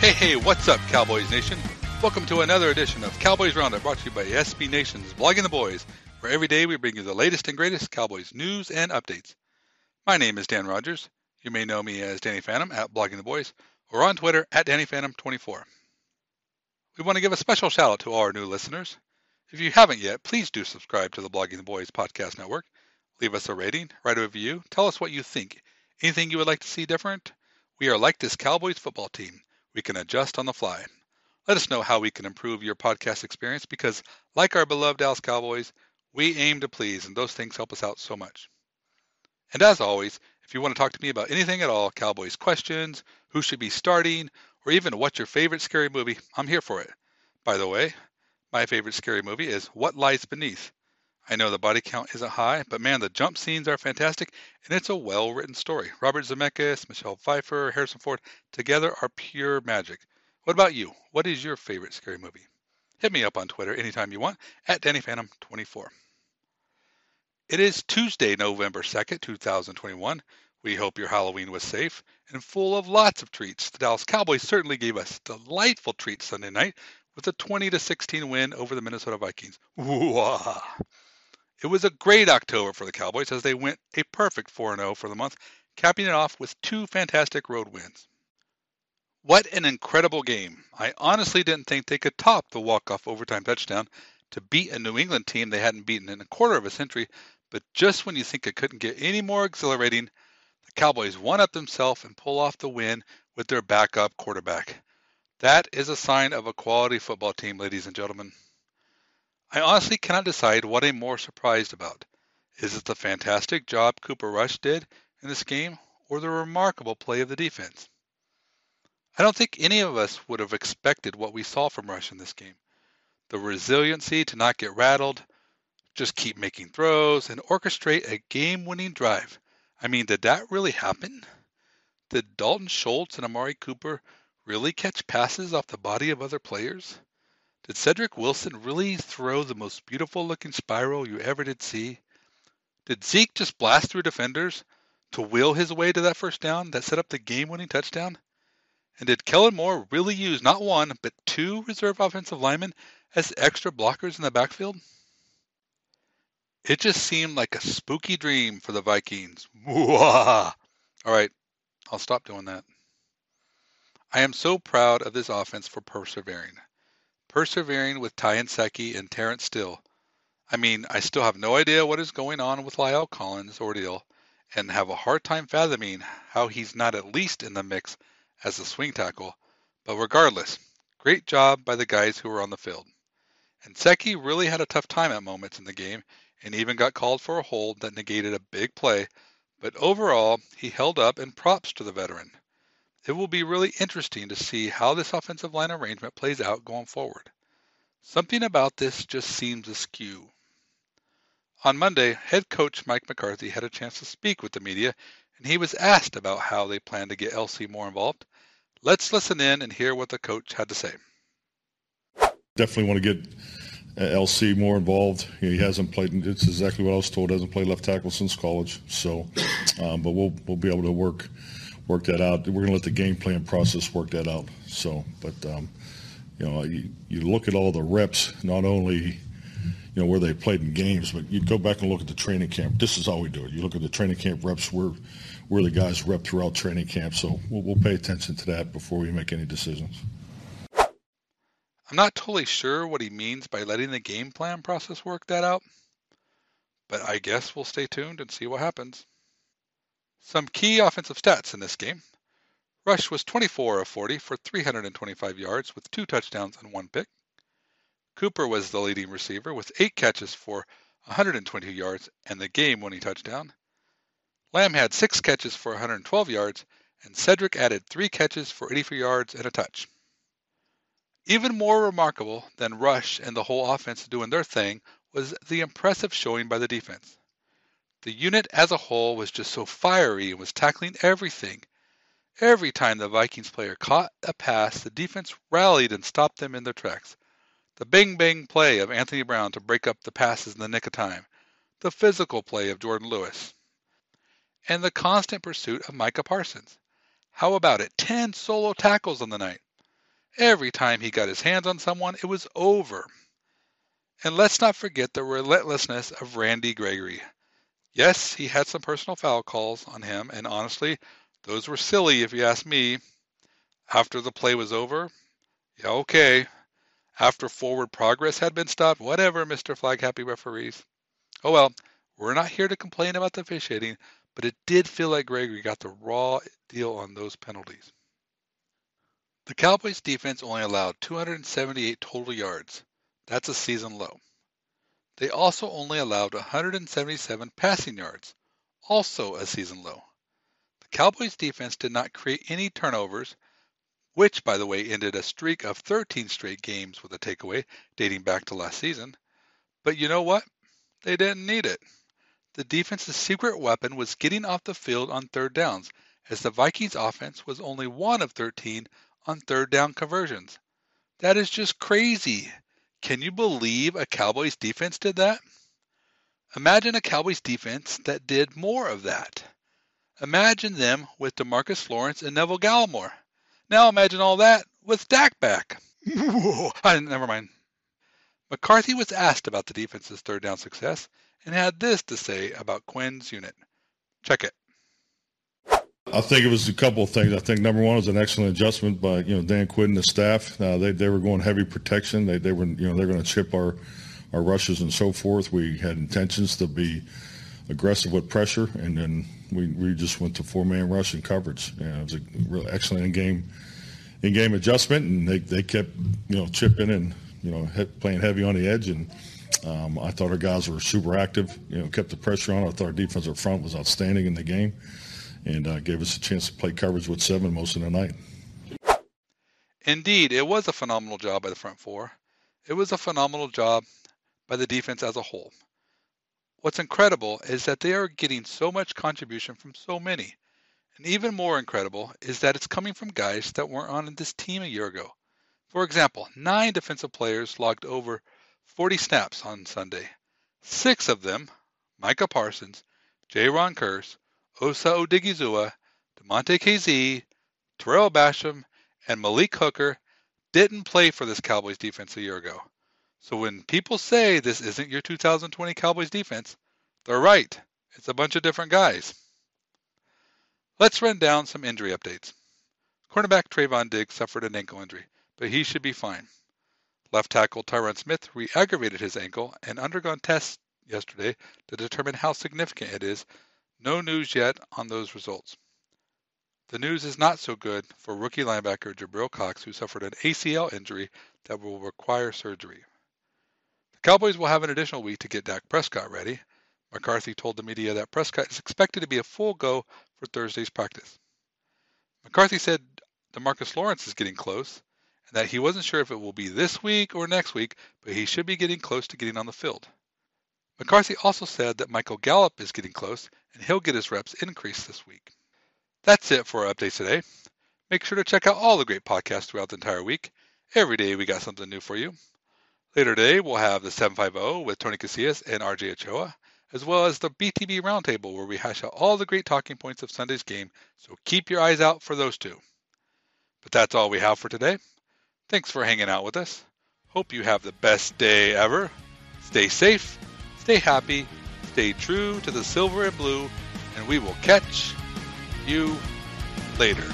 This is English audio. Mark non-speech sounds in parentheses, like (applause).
Hey, hey, what's up, Cowboys Nation? Welcome to another edition of Cowboys Roundup brought to you by SB Nation's Blogging the Boys, where every day we bring you the latest and greatest Cowboys news and updates. My name is Dan Rogers. You may know me as Danny Phantom at Blogging the Boys or on Twitter at DannyPhantom24. We want to give a special shout out to all our new listeners. If you haven't yet, please do subscribe to the Blogging the Boys podcast network. Leave us a rating, write a review, tell us what you think. Anything you would like to see different? We are like this Cowboys football team. We can adjust on the fly. Let us know how we can improve your podcast experience because, like our beloved Dallas Cowboys, we aim to please, and those things help us out so much. And as always, if you want to talk to me about anything at all Cowboys questions, who should be starting, or even what's your favorite scary movie, I'm here for it. By the way, my favorite scary movie is What Lies Beneath. I know the body count isn't high, but man, the jump scenes are fantastic, and it's a well written story. Robert Zemeckis, Michelle Pfeiffer, Harrison Ford together are pure magic. What about you? What is your favorite scary movie? Hit me up on Twitter anytime you want at DannyPhantom24. It is Tuesday, November 2nd, 2021. We hope your Halloween was safe and full of lots of treats. The Dallas Cowboys certainly gave us delightful treats Sunday night with a 20 to 16 win over the Minnesota Vikings. Ooh-ah. It was a great October for the Cowboys as they went a perfect 4 0 for the month, capping it off with two fantastic road wins. What an incredible game. I honestly didn't think they could top the walk-off overtime touchdown to beat a New England team they hadn't beaten in a quarter of a century, but just when you think it couldn't get any more exhilarating, the Cowboys one up themselves and pull off the win with their backup quarterback. That is a sign of a quality football team, ladies and gentlemen. I honestly cannot decide what I'm more surprised about. Is it the fantastic job Cooper Rush did in this game or the remarkable play of the defense? I don't think any of us would have expected what we saw from Rush in this game. The resiliency to not get rattled, just keep making throws, and orchestrate a game winning drive. I mean, did that really happen? Did Dalton Schultz and Amari Cooper really catch passes off the body of other players? Did Cedric Wilson really throw the most beautiful looking spiral you ever did see? Did Zeke just blast through defenders to wheel his way to that first down that set up the game winning touchdown? And did Kellen Moore really use not one, but two reserve offensive linemen as extra blockers in the backfield? It just seemed like a spooky dream for the Vikings. (laughs) All right, I'll stop doing that. I am so proud of this offense for persevering persevering with Ty Nsekhe and Terence Steele. I mean, I still have no idea what is going on with La'el Collins' ordeal and have a hard time fathoming how he's not at least in the mix as a swing tackle. But regardless, great job by the guys who were on the field. And Nsekhe really had a tough time at moments in the game and even got called for a hold that negated a big play. But overall, he held up and props to the veteran it will be really interesting to see how this offensive line arrangement plays out going forward. Something about this just seems askew. On Monday, head coach Mike McCarthy had a chance to speak with the media, and he was asked about how they plan to get LC more involved. Let's listen in and hear what the coach had to say. Definitely want to get uh, LC more involved. He hasn't played. It's exactly what I was told. Hasn't played left tackle since college. So, um, but we'll we'll be able to work work that out. We're going to let the game plan process work that out. So, but um, you know, you, you look at all the reps, not only you know where they played in games, but you go back and look at the training camp. This is how we do it. You look at the training camp reps. We're we're the guys rep throughout training camp, so we'll, we'll pay attention to that before we make any decisions. I'm not totally sure what he means by letting the game plan process work that out, but I guess we'll stay tuned and see what happens. Some key offensive stats in this game. Rush was 24 of 40 for 325 yards with two touchdowns and one pick. Cooper was the leading receiver with eight catches for 120 yards and the game winning touchdown. Lamb had six catches for 112 yards, and Cedric added three catches for 84 yards and a touch. Even more remarkable than Rush and the whole offense doing their thing was the impressive showing by the defense. The unit as a whole was just so fiery and was tackling everything. Every time the Vikings player caught a pass, the defense rallied and stopped them in their tracks. The bang bang play of Anthony Brown to break up the passes in the nick of time. The physical play of Jourdan Lewis. And the constant pursuit of Micah Parsons. How about it? 10 solo tackles on the night. Every time he got his hands on someone, it was over. And let's not forget the relentlessness of Randy Gregory. Yes, he had some personal foul calls on him, and honestly, those were silly if you ask me. After the play was over, yeah, okay. After forward progress had been stopped, whatever, Mr. Flag Happy referees. Oh well, we're not here to complain about the officiating, but it did feel like Gregory got the raw deal on those penalties. The Cowboys defense only allowed 278 total yards. That's a season low. They also only allowed 177 passing yards, also a season low. The Cowboys defense did not create any turnovers, which, by the way, ended a streak of 13 straight games with a takeaway dating back to last season. But you know what? They didn't need it. The defense's secret weapon was getting off the field on third downs, as the Vikings offense was only one of 13 on third down conversions. That is just crazy. Can you believe a Cowboys defense did that? Imagine a Cowboys defense that did more of that. Imagine them with Demarcus Lawrence and Neville Gallimore. Now imagine all that with Dak back. (laughs) never mind. McCarthy was asked about the defense's third down success and had this to say about Quinn's unit. Check it. I think it was a couple of things. I think number one was an excellent adjustment by you know Dan Quinn and the staff. Uh, they they were going heavy protection. They they were you know they're going to chip our our rushes and so forth. We had intentions to be aggressive with pressure, and then we, we just went to four man rush and coverage. It was a really excellent in game in game adjustment, and they they kept you know chipping and you know playing heavy on the edge and. Um, I thought our guys were super active. You know, kept the pressure on. I thought our defensive front was outstanding in the game and uh, gave us a chance to play coverage with seven most of the night. Indeed, it was a phenomenal job by the front four. It was a phenomenal job by the defense as a whole. What's incredible is that they are getting so much contribution from so many. And even more incredible is that it's coming from guys that weren't on this team a year ago. For example, nine defensive players logged over 40 snaps on Sunday. Six of them, Micah Parsons, Jayron Kearse, Osa Odighizuwa, Damontae Kazee, Tarell Basham, and Malik Hooker didn't play for this Cowboys defense a year ago. So when people say this isn't your 2020 Cowboys defense, they're right. It's a bunch of different guys. Let's run down some injury updates. Cornerback Trevon Diggs suffered an ankle injury, but he should be fine. Left tackle Tyron Smith re aggravated his ankle and undergone tests yesterday to determine how significant it is no news yet on those results. The news is not so good for rookie linebacker Jabril Cox, who suffered an ACL injury that will require surgery. The Cowboys will have an additional week to get Dak Prescott ready. McCarthy told the media that Prescott is expected to be a full go for Thursday's practice. McCarthy said Demarcus Lawrence is getting close and that he wasn't sure if it will be this week or next week, but he should be getting close to getting on the field. McCarthy also said that Michael Gallup is getting close and he'll get his reps increased this week. That's it for our updates today. Make sure to check out all the great podcasts throughout the entire week. Every day we got something new for you. Later today we'll have the 750 with Tony Casillas and RJ Ochoa, as well as the BTB Roundtable where we hash out all the great talking points of Sunday's game, so keep your eyes out for those two. But that's all we have for today. Thanks for hanging out with us. Hope you have the best day ever. Stay safe Stay happy, stay true to the silver and blue, and we will catch you later.